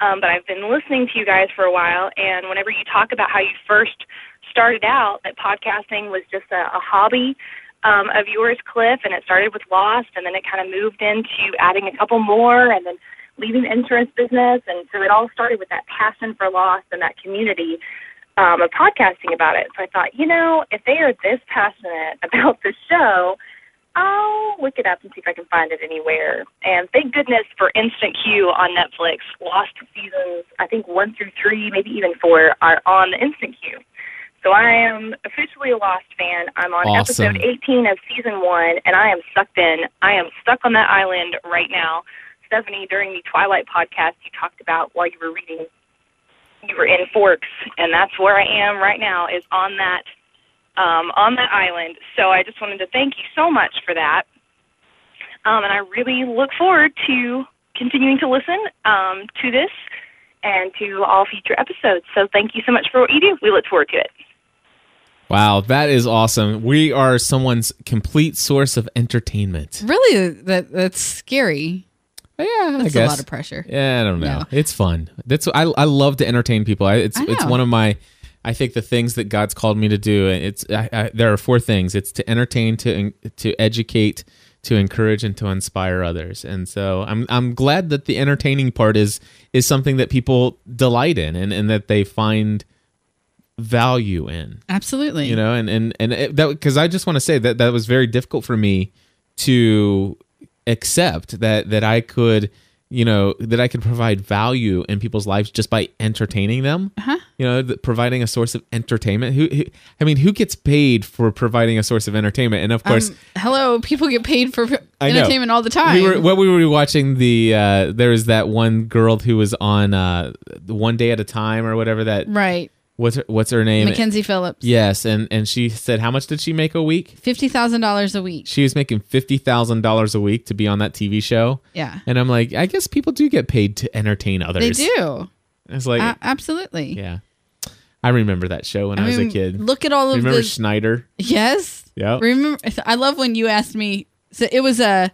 Um, but I've been listening to you guys for a while, and whenever you talk about how you first started out, that podcasting was just a, a hobby um, of yours, Cliff, and it started with Lost, and then it kind of moved into adding a couple more, and then leaving the insurance business, and so it all started with that passion for Lost and that community um, of podcasting about it. So I thought, you know, if they are this passionate [LAUGHS] about the show, I'll look it up and see if I can find it anywhere. And thank goodness for Instant Queue on Netflix. Lost seasons, I think one through three, maybe even four, are on the Instant Queue. So I am officially a Lost fan. I'm on Awesome. episode 18 of season one, and I am sucked in. I am stuck on that island right now. Stephanie, during the Twilight podcast, you talked about while you were reading, you were in Forks, and that's where I am right now. Is on that um, on that island. So I just wanted to thank you so much for that. Um, and I really look forward to continuing to listen um, to this and to all future episodes. So thank you so much for what you do. We look forward to it. Wow, that is awesome. We are someone's complete source of entertainment. Really, that that's scary. Yeah, I That's guess. a lot of pressure. Yeah, I don't know. No. It's fun. That's I I love to entertain people. I, it's I it's one of my I think the things that God's called me to do, it's I, I, there are four things. It's to entertain, to to educate, to encourage, and to inspire others. And so I'm I'm glad that the entertaining part is is something that people delight in and, and that they find value in Absolutely. you know and and and it, that because i just want to say that that was very difficult for me to accept that that i could you know that i can provide value in people's lives just by entertaining them Uh-huh. you know providing a source of entertainment who, who i mean who gets paid for providing a source of entertainment and of course Um, hello, people get paid for entertainment all the time. we were what we were watching the uh there was that one girl who was on uh one day at a time or whatever that right. What's her, what's her name Mackenzie Phillips. yes and and she said how much did she make a week Fifty thousand dollars a week. she was making fifty thousand dollars a week to be on that TV show. Yeah. And I'm like, I guess people do get paid to entertain others. They do. It's like, A- absolutely. yeah, I remember that show when I, was a kid. Look at all of remember the Schneider? Yes. Yeah. Remember I love when you asked me so it was a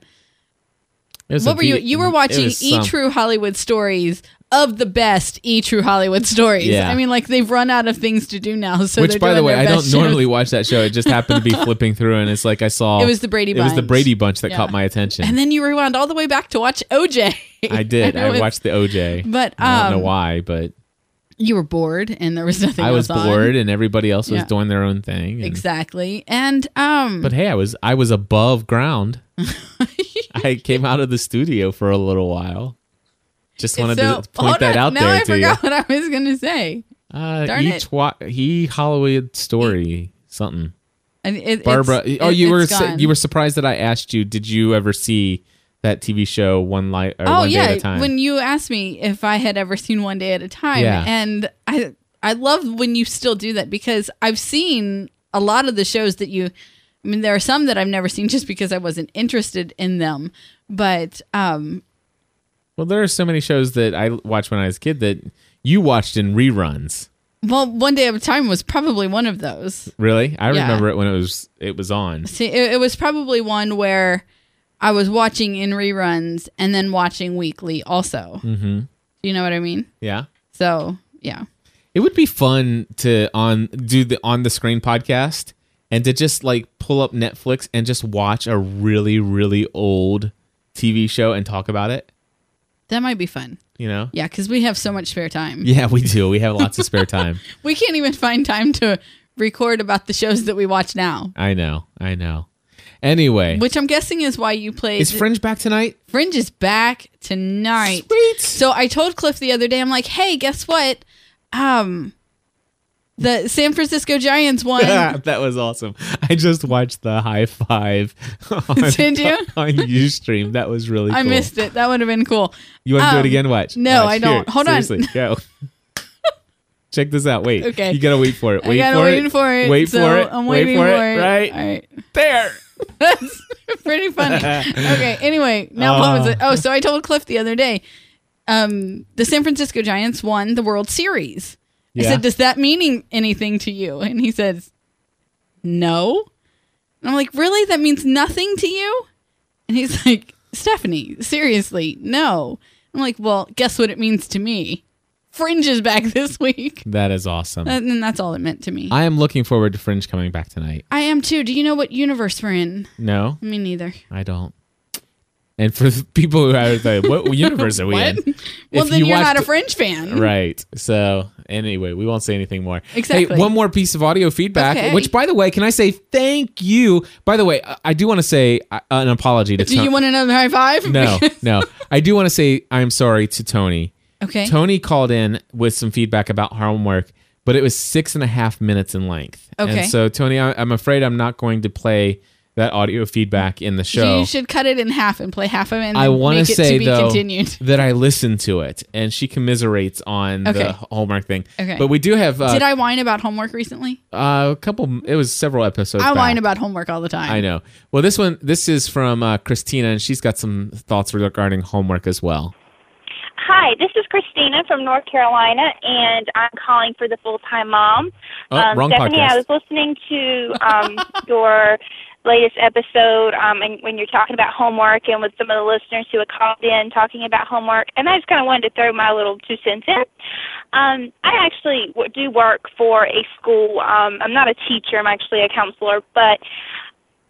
It was what a were you V- you were watching E some- True Hollywood Stories of the best E True Hollywood Stories. Yeah. I mean like they've run out of things to do now. So Which, by the way, I don't shows. normally watch that show. It just happened to be [LAUGHS] flipping through, and it's like I saw. It was the Brady It was the Bunch. Brady Bunch that Yeah. caught my attention. And then you rewound all the way back to watch OJ. [LAUGHS] I did. [LAUGHS] know I watched the OJ. But I don't um, know why, but you were bored and there was nothing I was else on. bored, and everybody else was Yeah. doing their own thing. and- Exactly. And um But hey, I was I was above ground. I came out of the studio for a little while. Just wanted so- to point that on, out now there I to forgot what I was gonna say. Uh, Darn each it. wa- he Hollywood story something. And it, Barbara, it's- oh, it- you were su- you were surprised that I asked you. Did you ever see that TV show One Light or oh One yeah Day at a Time? when you asked me if i had ever seen one day at a time Yeah. and i i love when you still do that because i've seen a lot of the shows that you i mean there are some that i've never seen just because i wasn't interested in them but um well, there are so many shows that I watched when I was a kid that you watched in reruns. well one day at a time was probably one of those Really, I Yeah. remember it when it was it was on. see it, it was probably one where i was watching in reruns and then watching weekly also mm-hmm. you know what i mean Yeah. so yeah It would be fun to on do the on the screen podcast and to just like pull up Netflix and just watch a really really old TV show and talk about it. That might be fun You know? yeah because we have so much spare time Yeah, we do. We have lots of spare time. [LAUGHS] We can't even find time to record about the shows that we watch now. I know. I know. Anyway, Which I'm guessing is why you played is Fringe back tonight? Fringe is back tonight. Sweet. So I told Cliff the other day, I'm like, hey, guess what? Um The San Francisco Giants won. [LAUGHS] that was awesome. I just watched the high five [LAUGHS] on, Did you? [LAUGHS] on Ustream. That was really cool. I missed it. That would have been cool. You want to do it Um, again? Watch. no, Watch. I don't. Here, Hold on. seriously, go. Check this out. Wait. Okay. You gotta wait for it. Wait I gotta for wait it. for it. Wait so for it. I'm wait waiting for, it. Right All right. there. That's pretty funny. Okay. Anyway, now what was it? Oh, so I told Cliff the other day, um, the San Francisco Giants won the World Series. I said, "Does that mean anything to you?" And he says, "No." And I'm like, "Really? That means nothing to you?" And he's [LAUGHS] like, "Stephanie, seriously, no." I'm like, "Well, guess what it means to me? Fringe is back [LAUGHS] this week." That is awesome. And then that's all it meant to me. I am looking forward to Fringe coming back tonight. I am too. Do you know what universe we're in? No, Me neither. I don't. And for people who are like, what [LAUGHS] universe are we in? Well, If then you are not a Fringe fan. Right. So anyway, we won't say anything more. Exactly. Hey, one more piece of audio feedback. Okay. Which, by the way, can I say thank you? By the way, I- do want to say uh, an apology to Tony. Do Tony. you want another high five? no, [LAUGHS] no. I do want to say I'm sorry to Tony. okay. Tony called in with some feedback about homework, but it was six and a half minutes in length. Okay. And so, Tony, I'm afraid I'm not going to play that audio feedback in the show. You should cut it in half and play half of it. And I want to say though continued. [LAUGHS] that I listened to it, and she commiserates on Okay. the homework thing. Okay. But we do have uh, Did I whine about homework recently? uh, a couple. It was several episodes. I back. whine about homework all the time. I know. Well, this one, this is from uh, Christina, and she's got some thoughts regarding homework as well. Hi, this is Christina from North Carolina, and I'm calling for the full time mom. Oh, um, wrong Stephanie, podcast. I was listening to um, [LAUGHS] your latest episode, um, and when you're talking about homework, and with some of the listeners who had called in talking about homework, and I just kind of wanted to throw my little two cents in. Um, I actually do work for a school. Um, I'm not a teacher; I'm actually a counselor, but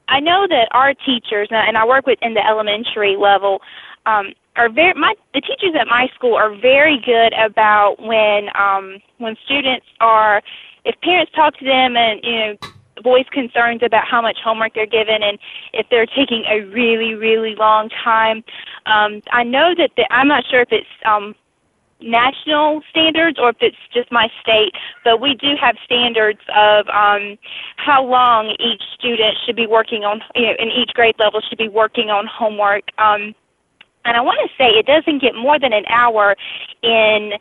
I know that our teachers, and I work with in the elementary level, um, are very my the teachers at my school are very good about when um, when students are if parents talk to them and you know voice concerns about how much homework they're given and if they're taking a really really long time. Um, I know that the, I'm not sure if it's um, national standards or if it's just my state, but we do have standards of um, how long each student should be working on, you know, in each grade level should be working on homework. Um, and I want to say it doesn't get more than an hour in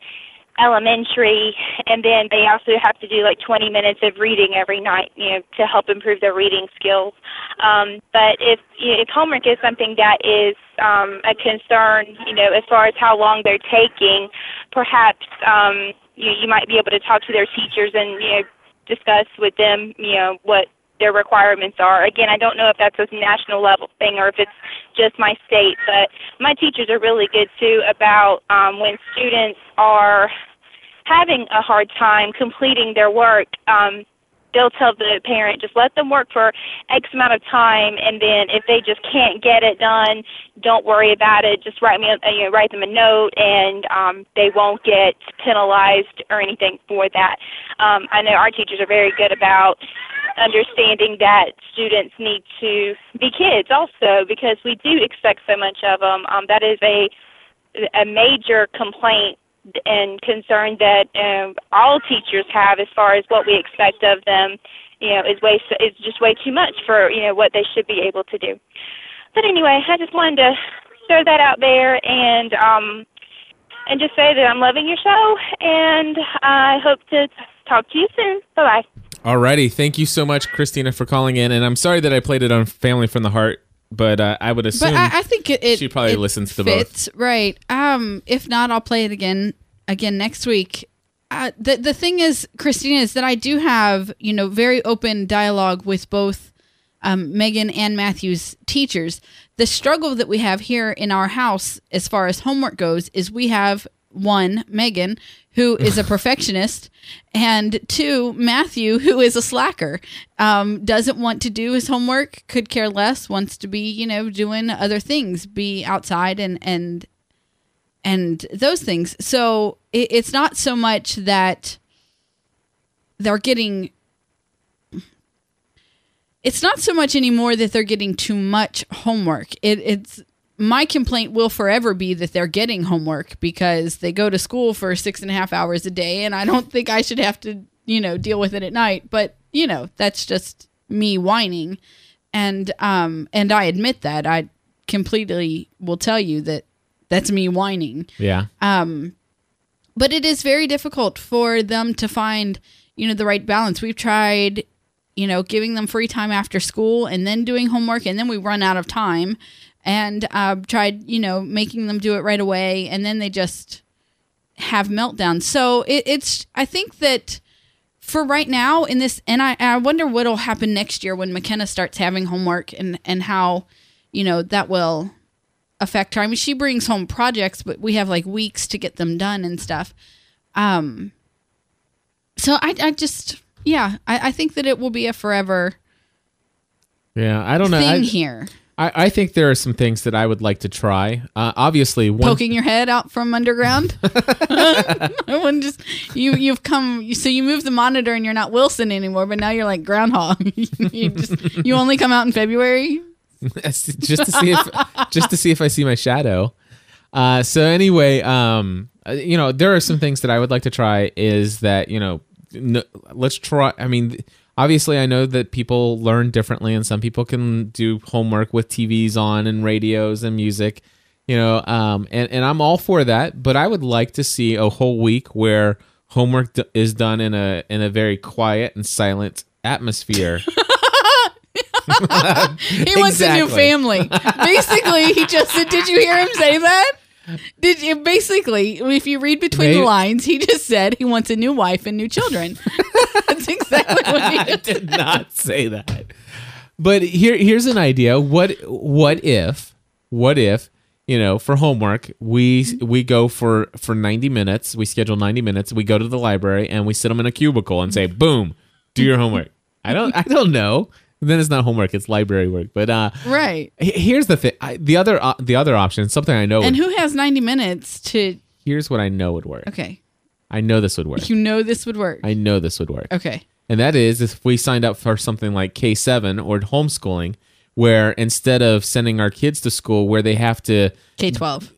elementary and then they also have to do like 20 minutes of reading every night you know to help improve their reading skills. Um but if if homework is something that is um a concern you know as far as how long they're taking perhaps um you you might be able to talk to their teachers and you know discuss with them you know what their requirements are. Again, I don't know if that's a national level thing or if it's just my state, but my teachers are really good too about um, when students are having a hard time completing their work. Um, they'll tell the parent just let them work for X amount of time, and then if they just can't get it done, don't worry about it. Just write me, a, you know, write them a note, and um, they won't get penalized or anything for that. Um, I know our teachers are very good about understanding that students need to be kids also because we do expect so much of them. Um, that is a a major complaint and concern that um, all teachers have as far as what we expect of them. You know, is way is just way too much for you know what they should be able to do. But anyway, I just wanted to throw that out there and um, and just say that I'm loving your show and I hope to talk to you soon. Bye bye. Alrighty, thank you so much, Christina, for calling in. And I'm sorry that I played it on Family from the Heart, but uh, I would assume But I, I think it, it she probably it listens to both. fits, Right. Um. If not, I'll play it again again next week. Uh, the the thing is, Christina, is that I do have you know very open dialogue with both um, Megan and Matthew's teachers. The struggle that we have here in our house, as far as homework goes, is we have one Megan who is a [LAUGHS] perfectionist, and two Matthew who is a slacker. Um, doesn't want to do his homework, could care less, wants to be you know doing other things, be outside and and and those things. So it, it's not so much that they're getting it's not so much anymore that they're getting too much homework. It, it's my complaint will forever be that they're getting homework because they go to school for six and a half hours a day, and I don't think I should have to you know, deal with it at night. But, you know, that's just me whining. And um and I admit that. I completely will tell you that that's me whining. Yeah. Um but it is very difficult for them to find, you know, the right balance. We've tried, you know, giving them free time after school and then doing homework and then we run out of time and uh, tried, you know, making them do it right away and then they just have meltdowns. So it, it's I think that for right now in this and I, I wonder what'll happen next year when McKenna starts having homework and and how you know that will affect her. I mean she brings home projects but we have like weeks to get them done and stuff. Um so I I just yeah, I, I think that it will be a forever Yeah. I don't know. thing I, here. I, I think there are some things that I would like to try. Uh, obviously, one Poking your head out from underground. [LAUGHS] [LAUGHS] I wouldn't just you you've come so you move the monitor and you're not Wilson anymore, but now you're like groundhog. [LAUGHS] you just you only come out in February. just to see if just to see if I see my shadow. Uh, so anyway, um, uh, you know, there are some things that I would like to try. Is that you know, n- let's try. I mean, obviously, I know that people learn differently, and some people can do homework with TVs on and radios and music. You know, um, and and I'm all for that. But I would like to see a whole week where homework d- is done in a in a very quiet and silent atmosphere. [LAUGHS] [LAUGHS] He wants a new family. Basically, he just said, "Did you hear him say that?" Did you basically, if you read between the lines, he just said he wants a new wife and new children. [LAUGHS] That's exactly what he I did not say that. But here here's an idea. What what if what if, you know, for homework, we we go for for 90 minutes, we schedule 90 minutes, we go to the library and we sit them in a cubicle and say, "Boom, do your homework." I don't I don't know. Then it's not homework, it's library work. But uh right. he- here's the thing. I, the other uh, the other option, something I know And would, who has ninety minutes to? here's what I know would work. Okay, I know this would work. you know this would work. I know this would work. Okay. And that is if we signed up for something like K7 or homeschooling, where instead of sending our kids to school where they have to, K twelve.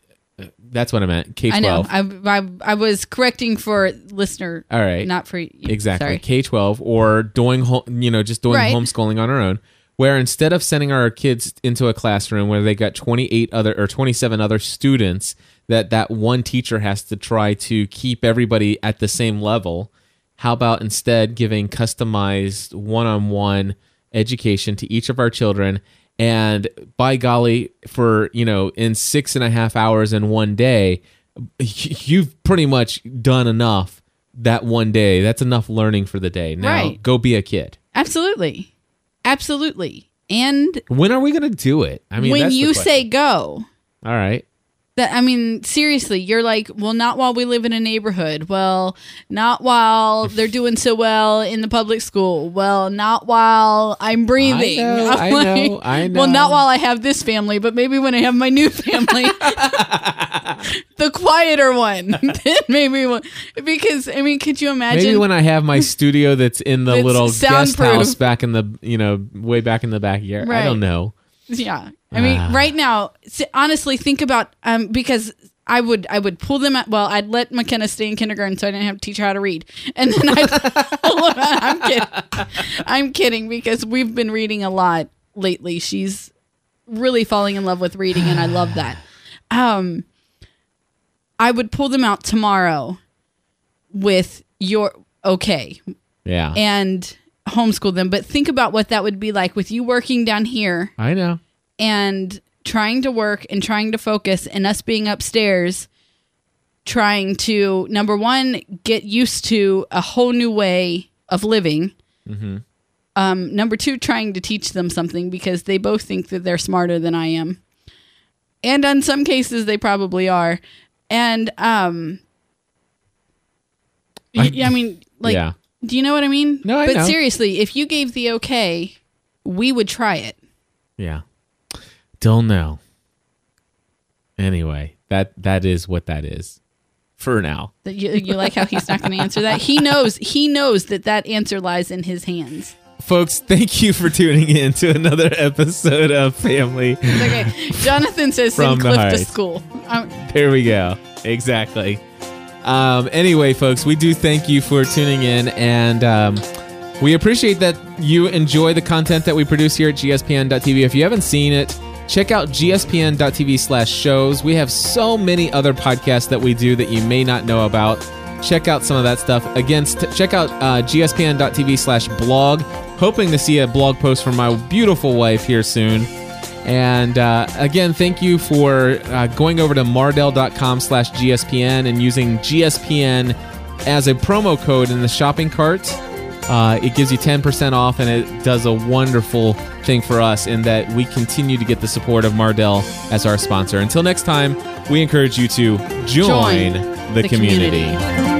That's what I meant, K12. I know. I, I I was correcting for listener. All right. Not for you. exactly. K12 or doing, ho- you know, just doing Right. homeschooling on our own, where instead of sending our kids into a classroom where they got 28 other or 27 other students that that one teacher has to try to keep everybody at the same level, how about instead giving customized one-on-one education to each of our children and by golly for you know in six and a half hours in one day [LAUGHS] you've pretty much done enough that one day. That's enough learning for the day. Now Right. go be a kid. Absolutely. Absolutely. And when are we gonna do it? I mean when you say go, all right that I mean, seriously, you're like, well, not while we live in a neighborhood. Well, not while they're doing so well in the public school. Well, not while I'm breathing. know, [LAUGHS] I'm I like, know, I Well, not while I have this family, but maybe when I have my new family, [LAUGHS] the quieter one. [LAUGHS] maybe one- because I mean, could you imagine? maybe when i have my studio that's in the little guest soundproof. house back in the you know way back in the backyard i don't know [LAUGHS] Yeah. I mean, Ah. right now, honestly, think about um because I would I would pull them out. Well, I'd let McKenna stay in kindergarten so I didn't have to teach her how to read, and then I'd [LAUGHS] pull them out. I'm kidding. I'm kidding because we've been reading a lot lately. She's really falling in love with reading, and I love that. Um, I would pull them out tomorrow with your okay yeah and homeschool them. But think about what that would be like with you working down here i know. and trying to work and trying to focus and us being upstairs trying to number one get used to a whole new way of living. Um, number two trying to teach them something because they both think that they're smarter than i am. And in some cases they probably are. And um y- I- I, mean like yeah do you know what i mean No, I but know. seriously if you gave the okay we would try it Yeah. Don't know. Anyway, that that is what that is for now. You, you like how he's not going to answer that. He knows. He knows that that answer lies in his hands. Folks, thank you for tuning in to another episode of Family. It's okay. [LAUGHS] Jonathan says send Cliff to school. Um, There we go. Exactly. Um, anyway, folks, we do thank you for tuning in, and um, we appreciate that you enjoy the content that we produce here at gspn.tv. If you haven't seen it, check out gspn.tv slash shows. We have so many other podcasts that we do that you may not know about. Check out some of that stuff. Again, st- check out uh, gspn.tv slash blog. Hoping to see a blog post from my beautiful wife here soon. And uh, again, thank you for uh, going over to mardel.com slash GSPN and using GSPN as a promo code in the shopping cart. Uh, it gives you 10% off and it does a wonderful thing for us in that we continue to get the support of Mardel as our sponsor. Until next time, we encourage you to join, Join the, the community. community.